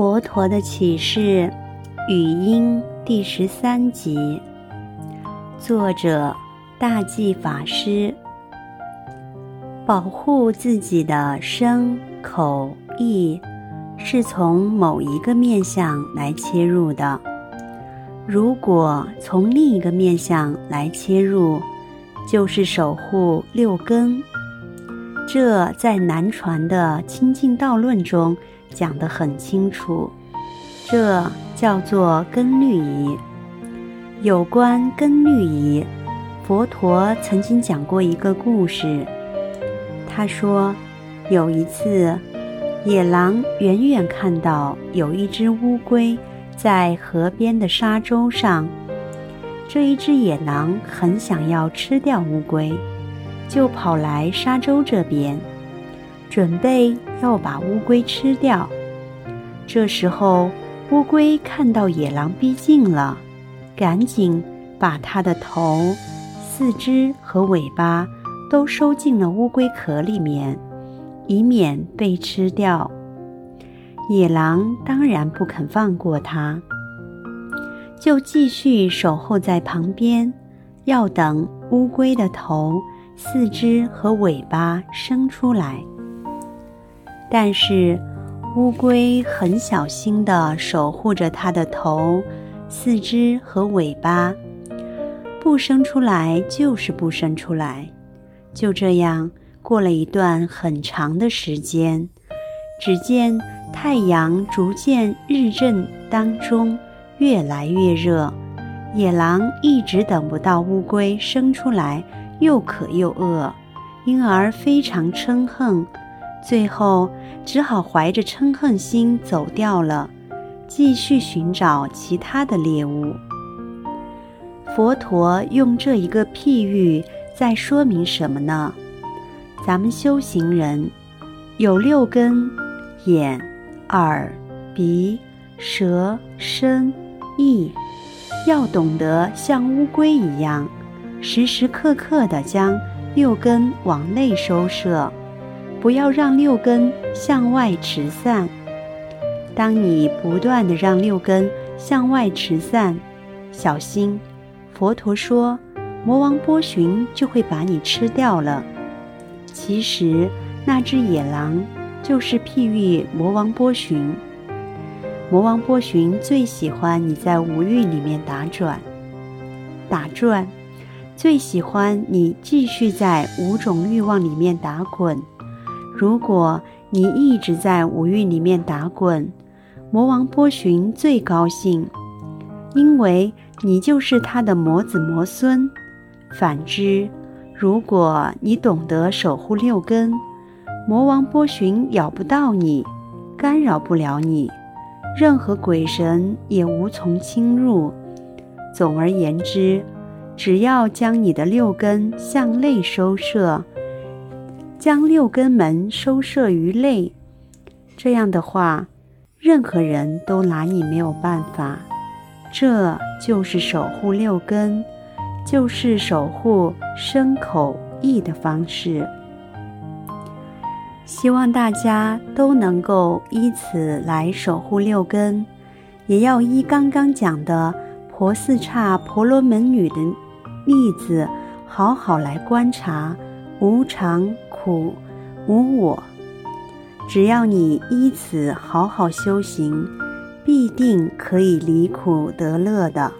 佛陀的启示语音第十三集，作者大寂法师。保护自己的身口意，是从某一个面相来切入的。如果从另一个面相来切入，就是守护六根。这在南传的《清净道论》中讲得很清楚，这叫做根律仪。有关根律仪，佛陀曾经讲过一个故事。他说，有一次，野狼远远看到有一只乌龟在河边的沙洲上，这一只野狼很想要吃掉乌龟，就跑来沙洲这边。准备要把乌龟吃掉，这时候乌龟看到野狼逼近了，赶紧把它的头、四肢和尾巴都收进了乌龟壳里面，以免被吃掉。野狼当然不肯放过它，就继续守候在旁边，要等乌龟的头、四肢和尾巴生出来。但是，乌龟很小心地守护着它的头、四肢和尾巴，不生出来就是不生出来。就这样过了一段很长的时间，只见太阳逐渐日正当中，越来越热。野狼一直等不到乌龟生出来，又渴又饿，因而非常嗔恨。最后，只好怀着嗔恨心走掉了，继续寻找其他的猎物。佛陀用这一个譬喻在说明什么呢？咱们修行人有六根：眼、耳、鼻、舌、身、意，要懂得像乌龟一样，时时刻刻地将六根往内收摄。不要让六根向外驰散。当你不断地让六根向外驰散，小心，佛陀说，魔王波旬就会把你吃掉了。其实那只野狼就是譬喻魔王波旬。魔王波旬最喜欢你在无欲里面打转，打转，最喜欢你继续在五种欲望里面打滚。如果你一直在五欲里面打滚，魔王波旬最高兴，因为你就是他的魔子魔孙。反之，如果你懂得守护六根，魔王波旬咬不到你，干扰不了你，任何鬼神也无从侵入。总而言之，只要将你的六根向内收摄。将六根门收摄于内，这样的话，任何人都拿你没有办法。这就是守护六根，就是守护身口意的方式。希望大家都能够依此来守护六根，也要依刚刚讲的婆四刹婆罗门女的例子，好好来观察无常。苦无我，只要你依此好好修行，必定可以离苦得乐的。